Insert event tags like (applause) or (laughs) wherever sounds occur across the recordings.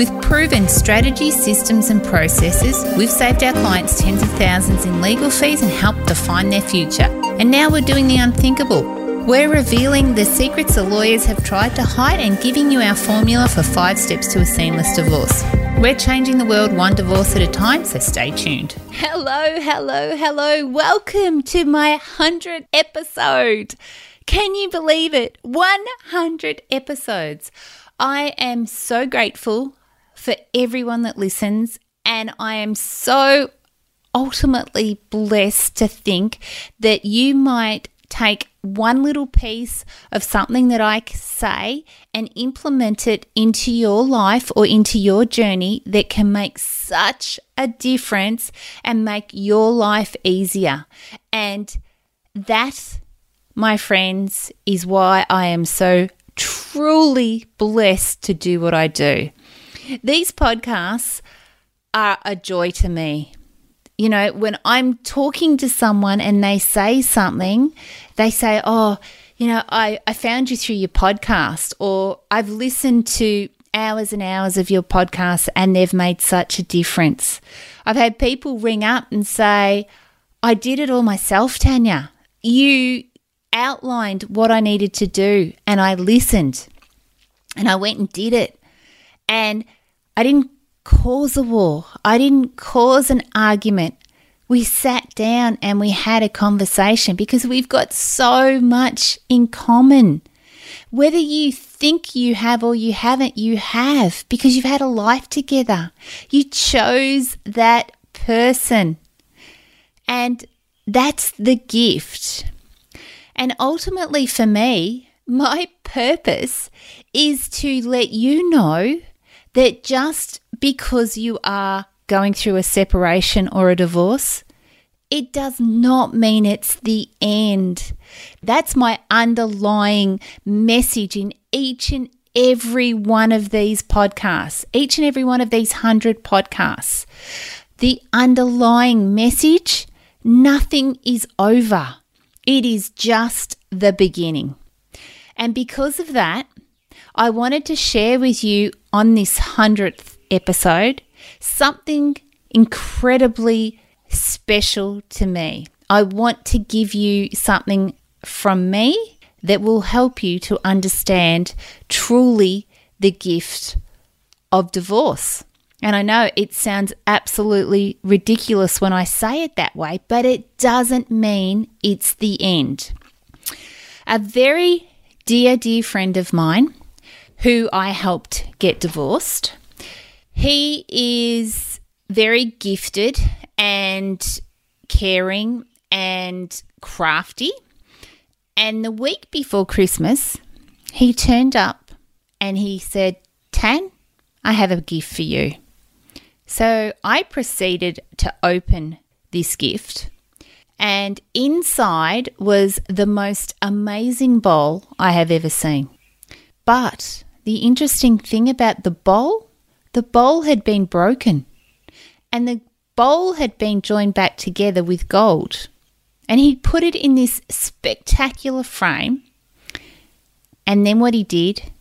With proven strategies, systems, and processes, we've saved our clients tens of thousands in legal fees and helped define their future. And now we're doing the unthinkable. We're revealing the secrets the lawyers have tried to hide and giving you our formula for five steps to a seamless divorce. We're changing the world one divorce at a time, so stay tuned. Hello, hello, hello. Welcome to my 100th episode. Can you believe it? 100 episodes. I am so grateful for everyone that listens. And I am so ultimately blessed to think that you might take one little piece of something that I say and implement it into your life or into your journey that can make such a difference and make your life easier. And that, my friends, is why I am so truly blessed to do what I do. These podcasts are a joy to me. You know, when I'm talking to someone and they say something, they say, Oh, you know, I, I found you through your podcast, or I've listened to hours and hours of your podcast and they've made such a difference. I've had people ring up and say, I did it all myself, Tanya. You outlined what I needed to do and I listened and I went and did it. And I didn't cause a war, I didn't cause an argument. We sat down and we had a conversation because we've got so much in common. Whether you think you have or you haven't, you have because you've had a life together. You chose that person. And that's the gift. And ultimately, for me, my purpose is to let you know that just because you are going through a separation or a divorce, it does not mean it's the end. That's my underlying message in each and every one of these podcasts, each and every one of these 100 podcasts. The underlying message nothing is over, it is just the beginning. And because of that, I wanted to share with you on this 100th episode something incredibly special to me. I want to give you something from me that will help you to understand truly the gift of divorce. And I know it sounds absolutely ridiculous when I say it that way, but it doesn't mean it's the end. A very dear, dear friend of mine who I helped get divorced. He is very gifted and caring and crafty. And the week before Christmas, he turned up and he said, Tan, I have a gift for you. So I proceeded to open this gift, and inside was the most amazing bowl I have ever seen. But the interesting thing about the bowl, the bowl had been broken and the bowl had been joined back together with gold. And he put it in this spectacular frame. And then what he did,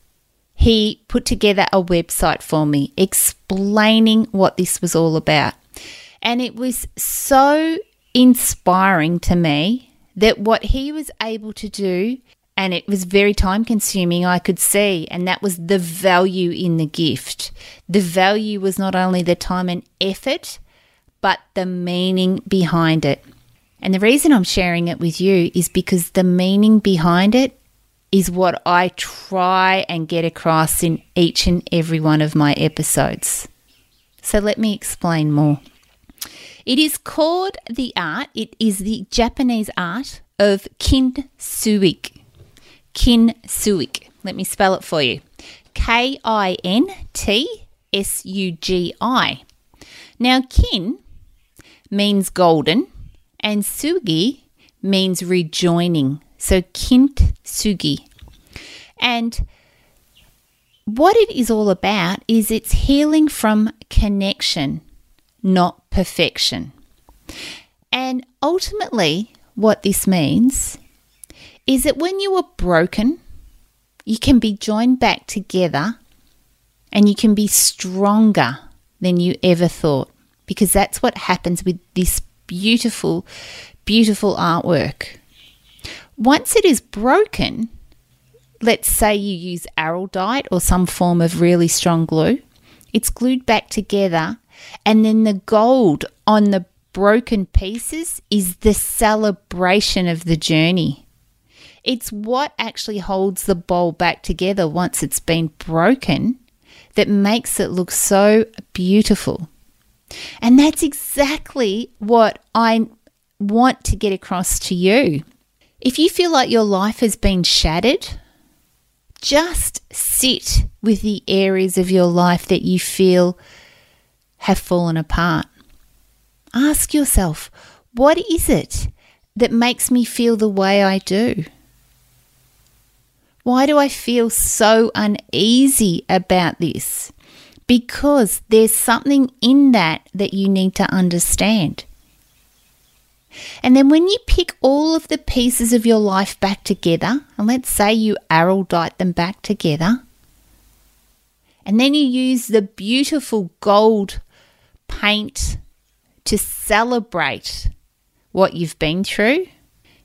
he put together a website for me explaining what this was all about. And it was so inspiring to me that what he was able to do and it was very time consuming, I could see. And that was the value in the gift. The value was not only the time and effort, but the meaning behind it. And the reason I'm sharing it with you is because the meaning behind it is what I try and get across in each and every one of my episodes. So let me explain more. It is called the art, it is the Japanese art of kintsugi. Kintsugi. Let me spell it for you K I N T S U G I. Now, kin means golden, and sugi means rejoining. So kint sugi. And what it is all about is it's healing from connection, not perfection. And ultimately, what this means is that when you are broken, you can be joined back together and you can be stronger than you ever thought because that's what happens with this beautiful, beautiful artwork. Once it is broken, let's say you use araldite or some form of really strong glue, it's glued back together, and then the gold on the broken pieces is the celebration of the journey. It's what actually holds the bowl back together once it's been broken that makes it look so beautiful. And that's exactly what I want to get across to you. If you feel like your life has been shattered, just sit with the areas of your life that you feel have fallen apart. Ask yourself, what is it that makes me feel the way I do? Why do I feel so uneasy about this? Because there's something in that that you need to understand. And then when you pick all of the pieces of your life back together, and let's say you araldite them back together, and then you use the beautiful gold paint to celebrate what you've been through,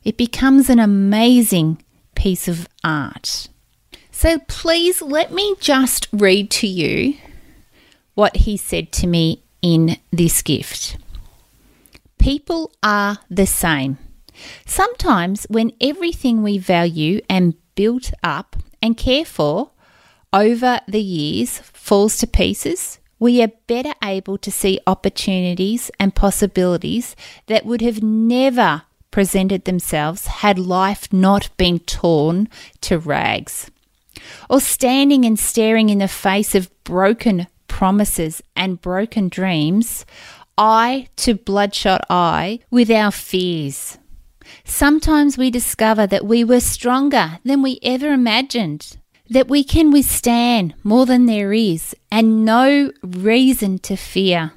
it becomes an amazing piece of art. So please let me just read to you what he said to me in this gift. People are the same. Sometimes, when everything we value and built up and care for over the years falls to pieces, we are better able to see opportunities and possibilities that would have never presented themselves had life not been torn to rags. Or standing and staring in the face of broken promises and broken dreams, eye to bloodshot eye with our fears. Sometimes we discover that we were stronger than we ever imagined, that we can withstand more than there is, and no reason to fear.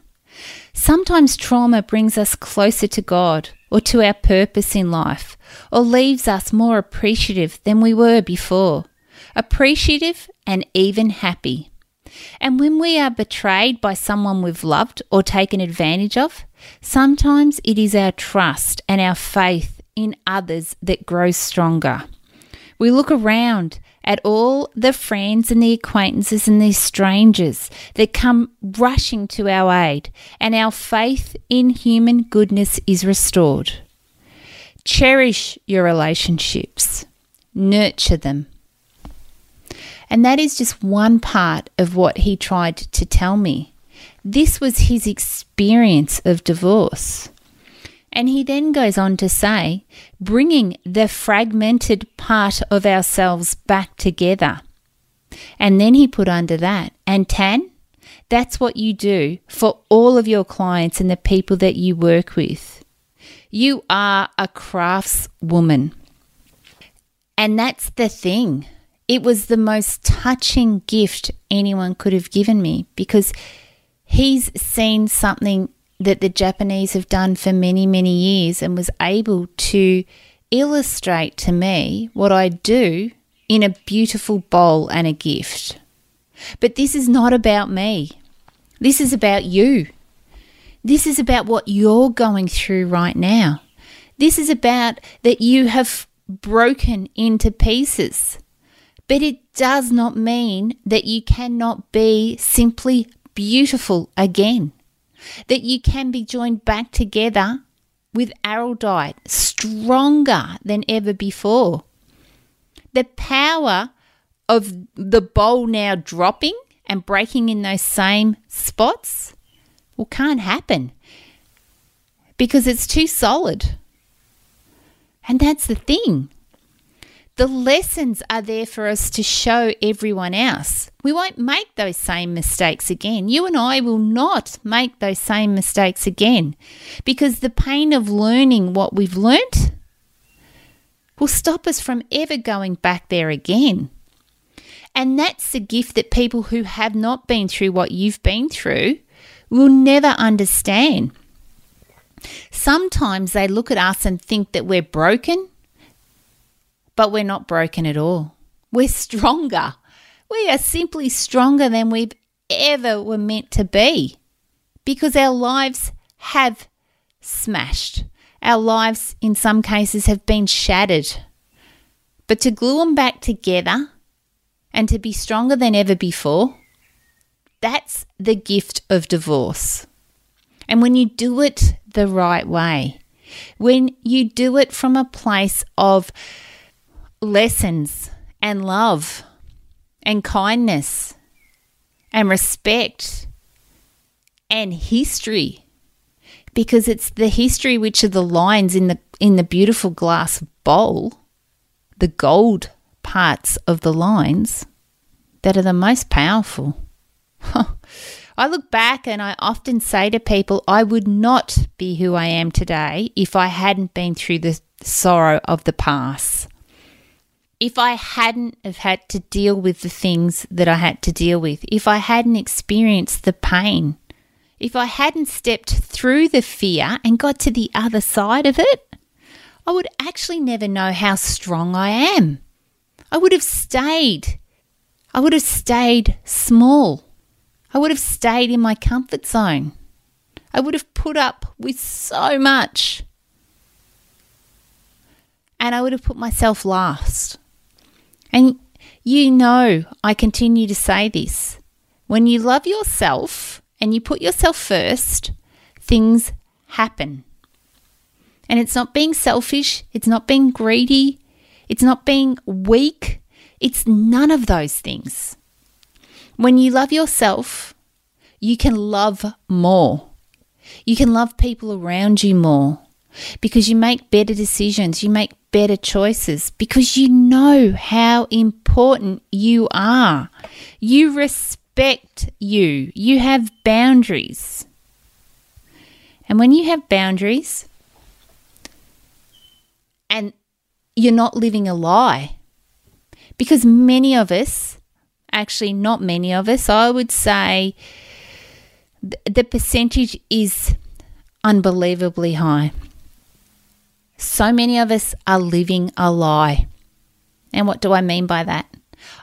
Sometimes trauma brings us closer to God or to our purpose in life, or leaves us more appreciative than we were before, appreciative and even happy. And when we are betrayed by someone we've loved or taken advantage of, sometimes it is our trust and our faith in others that grows stronger. We look around at all the friends and the acquaintances and the strangers that come rushing to our aid, and our faith in human goodness is restored. Cherish your relationships, nurture them, and that is just one part of what he tried to tell me. This was his experience of divorce. And he then goes on to say, bringing the fragmented part of ourselves back together. And then he put under that, and Tan, that's what you do for all of your clients and the people that you work with. You are a craftswoman. And that's the thing. It was the most touching gift anyone could have given me because he's seen something that the Japanese have done for many, many years and was able to illustrate to me what I do in a beautiful bowl and a gift. But this is not about me. This is about you. This is about what you're going through right now. This is about that you have broken into pieces. But it does not mean that you cannot be simply beautiful again, that you can be joined back together with araldite, stronger than ever before. The power of the bowl now dropping and breaking in those same spots, well, can't happen because it's too solid. And that's the thing. The lessons are there for us to show everyone else. We won't make those same mistakes again. You and I will not make those same mistakes again because the pain of learning what we've learnt will stop us from ever going back there again. And that's the gift that people who have not been through what you've been through will never understand. Sometimes they look at us and think that we're broken but we're not broken at all. We're stronger. We are simply stronger than we've ever were meant to be because our lives have smashed. Our lives, in some cases, have been shattered. But to glue them back together and to be stronger than ever before, that's the gift of divorce. And when you do it the right way, when you do it from a place of lessons and love and kindness and respect and history. Because it's the history which are the lines in the in the beautiful glass bowl the gold parts of the lines that are the most powerful. (laughs) I look back and I often say to people, I would not be who I am today if I hadn't been through the sorrow of the past if I hadn't have had to deal with the things that I had to deal with, if I hadn't experienced the pain, if I hadn't stepped through the fear and got to the other side of it, I would actually never know how strong I am. I would have stayed. I would have stayed small. I would have stayed in my comfort zone. I would have put up with so much. And I would have put myself last. And you know, I continue to say this. When you love yourself and you put yourself first, things happen. And it's not being selfish, it's not being greedy, it's not being weak, it's none of those things. When you love yourself, you can love more. You can love people around you more because you make better decisions, you make better choices because you know how important you are. You respect you, you have boundaries. And when you have boundaries and you're not living a lie, because many of us, actually, not many of us, I would say the percentage is unbelievably high. So many of us are living a lie. And what do I mean by that?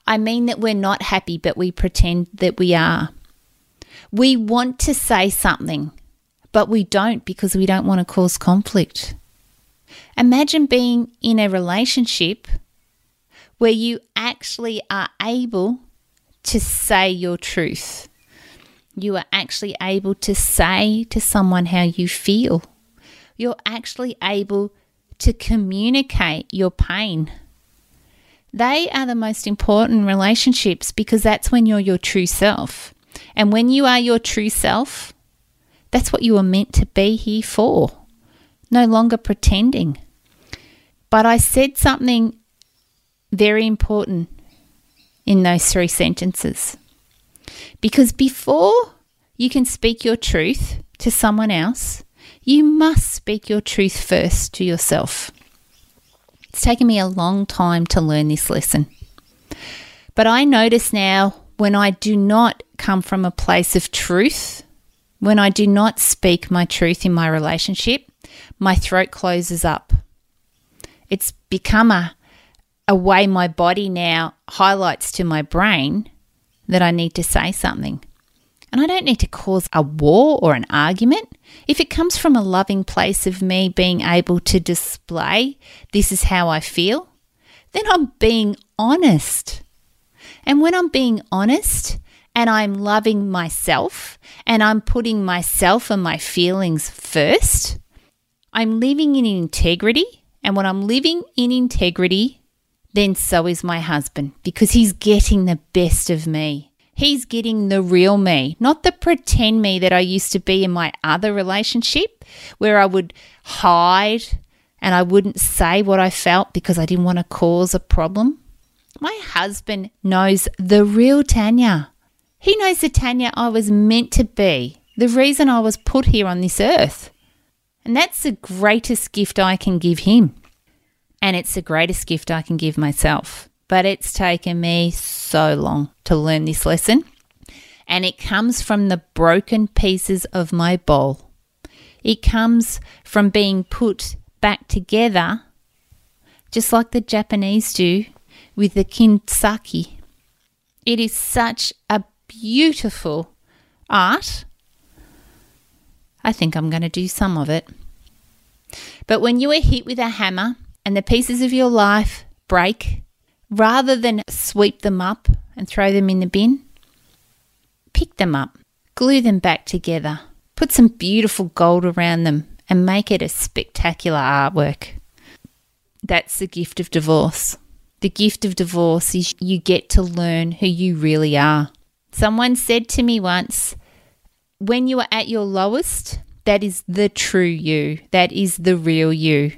I mean that we're not happy, but we pretend that we are. We want to say something, but we don't because we don't want to cause conflict. Imagine being in a relationship where you actually are able to say your truth. You are actually able to say to someone how you feel. You're actually able to communicate your pain. They are the most important relationships because that's when you're your true self. And when you are your true self, that's what you were meant to be here for. No longer pretending. But I said something very important in those three sentences. Because before you can speak your truth to someone else, you must speak your truth first to yourself. It's taken me a long time to learn this lesson. But I notice now when I do not come from a place of truth, when I do not speak my truth in my relationship, my throat closes up. It's become a, a way my body now highlights to my brain that I need to say something. And I don't need to cause a war or an argument. If it comes from a loving place of me being able to display, this is how I feel, then I'm being honest. And when I'm being honest and I'm loving myself and I'm putting myself and my feelings first, I'm living in integrity. And when I'm living in integrity, then so is my husband because he's getting the best of me. He's getting the real me, not the pretend me that I used to be in my other relationship where I would hide and I wouldn't say what I felt because I didn't want to cause a problem. My husband knows the real Tanya. He knows the Tanya I was meant to be, the reason I was put here on this earth. And that's the greatest gift I can give him. And it's the greatest gift I can give myself. But it's taken me so long to learn this lesson. And it comes from the broken pieces of my bowl. It comes from being put back together, just like the Japanese do with the kintsugi. It is such a beautiful art. I think I'm going to do some of it. But when you are hit with a hammer and the pieces of your life break, rather than sweep them up and throw them in the bin, pick them up, glue them back together, put some beautiful gold around them, and make it a spectacular artwork. That's the gift of divorce. The gift of divorce is you get to learn who you really are. Someone said to me once, when you are at your lowest, that is the true you. That is the real you.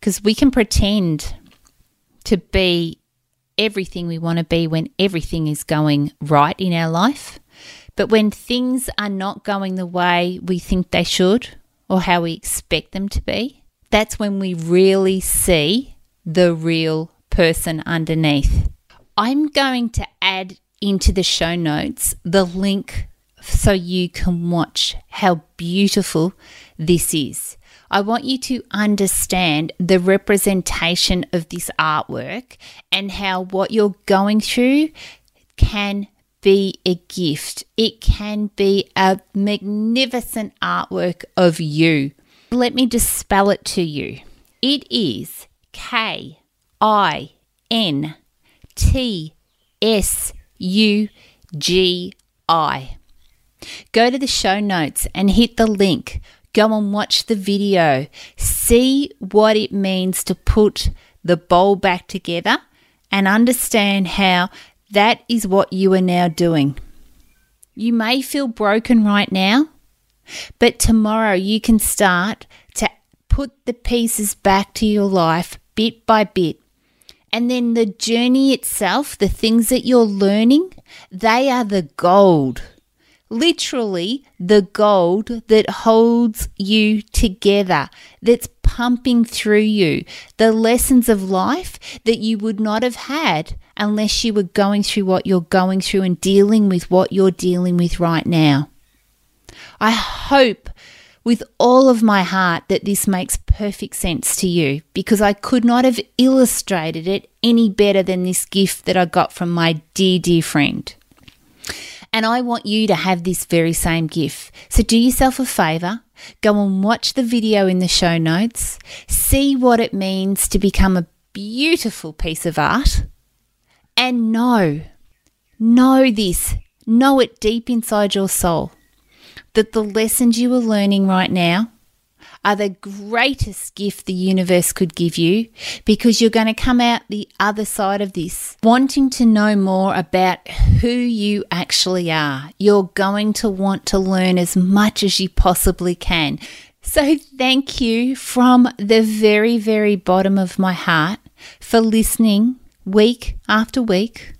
Because we can pretend to be everything we want to be when everything is going right in our life. But when things are not going the way we think they should or how we expect them to be, that's when we really see the real person underneath. I'm going to add into the show notes the link so you can watch how beautiful this is. I want you to understand the representation of this artwork and how what you're going through can be a gift. It can be a magnificent artwork of you. Let me just spell it to you. It is K I N T S U G I. Go to the show notes and hit the link. Go and watch the video. See what it means to put the bowl back together and understand how that is what you are now doing. You may feel broken right now, but tomorrow you can start to put the pieces back to your life bit by bit. And then the journey itself, the things that you're learning, they are the gold literally the gold that holds you together, that's pumping through you, the lessons of life that you would not have had unless you were going through what you're going through and dealing with what you're dealing with right now. I hope with all of my heart that this makes perfect sense to you because I could not have illustrated it any better than this gift that I got from my dear, dear friend. And I want you to have this very same gift. So do yourself a favor, go and watch the video in the show notes, see what it means to become a beautiful piece of art, and know, know this, know it deep inside your soul that the lessons you are learning right now are the greatest gift the universe could give you because you're going to come out the other side of this wanting to know more about who you actually are. You're going to want to learn as much as you possibly can. So, thank you from the very, very bottom of my heart for listening week after week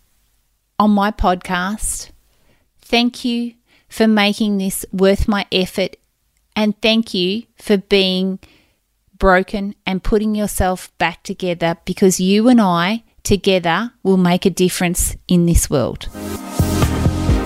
on my podcast. Thank you for making this worth my effort and thank you for being broken and putting yourself back together because you and I together will make a difference in this world.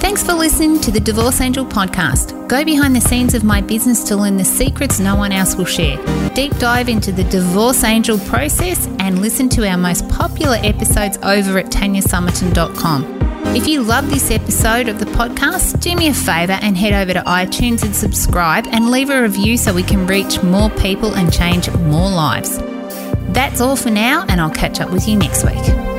Thanks for listening to the Divorce Angel podcast. Go behind the scenes of my business to learn the secrets no one else will share. Deep dive into the Divorce Angel process and listen to our most popular episodes over at tanyasummerton.com. If you love this episode of the podcast, do me a favour and head over to iTunes and subscribe and leave a review so we can reach more people and change more lives. That's all for now, and I'll catch up with you next week.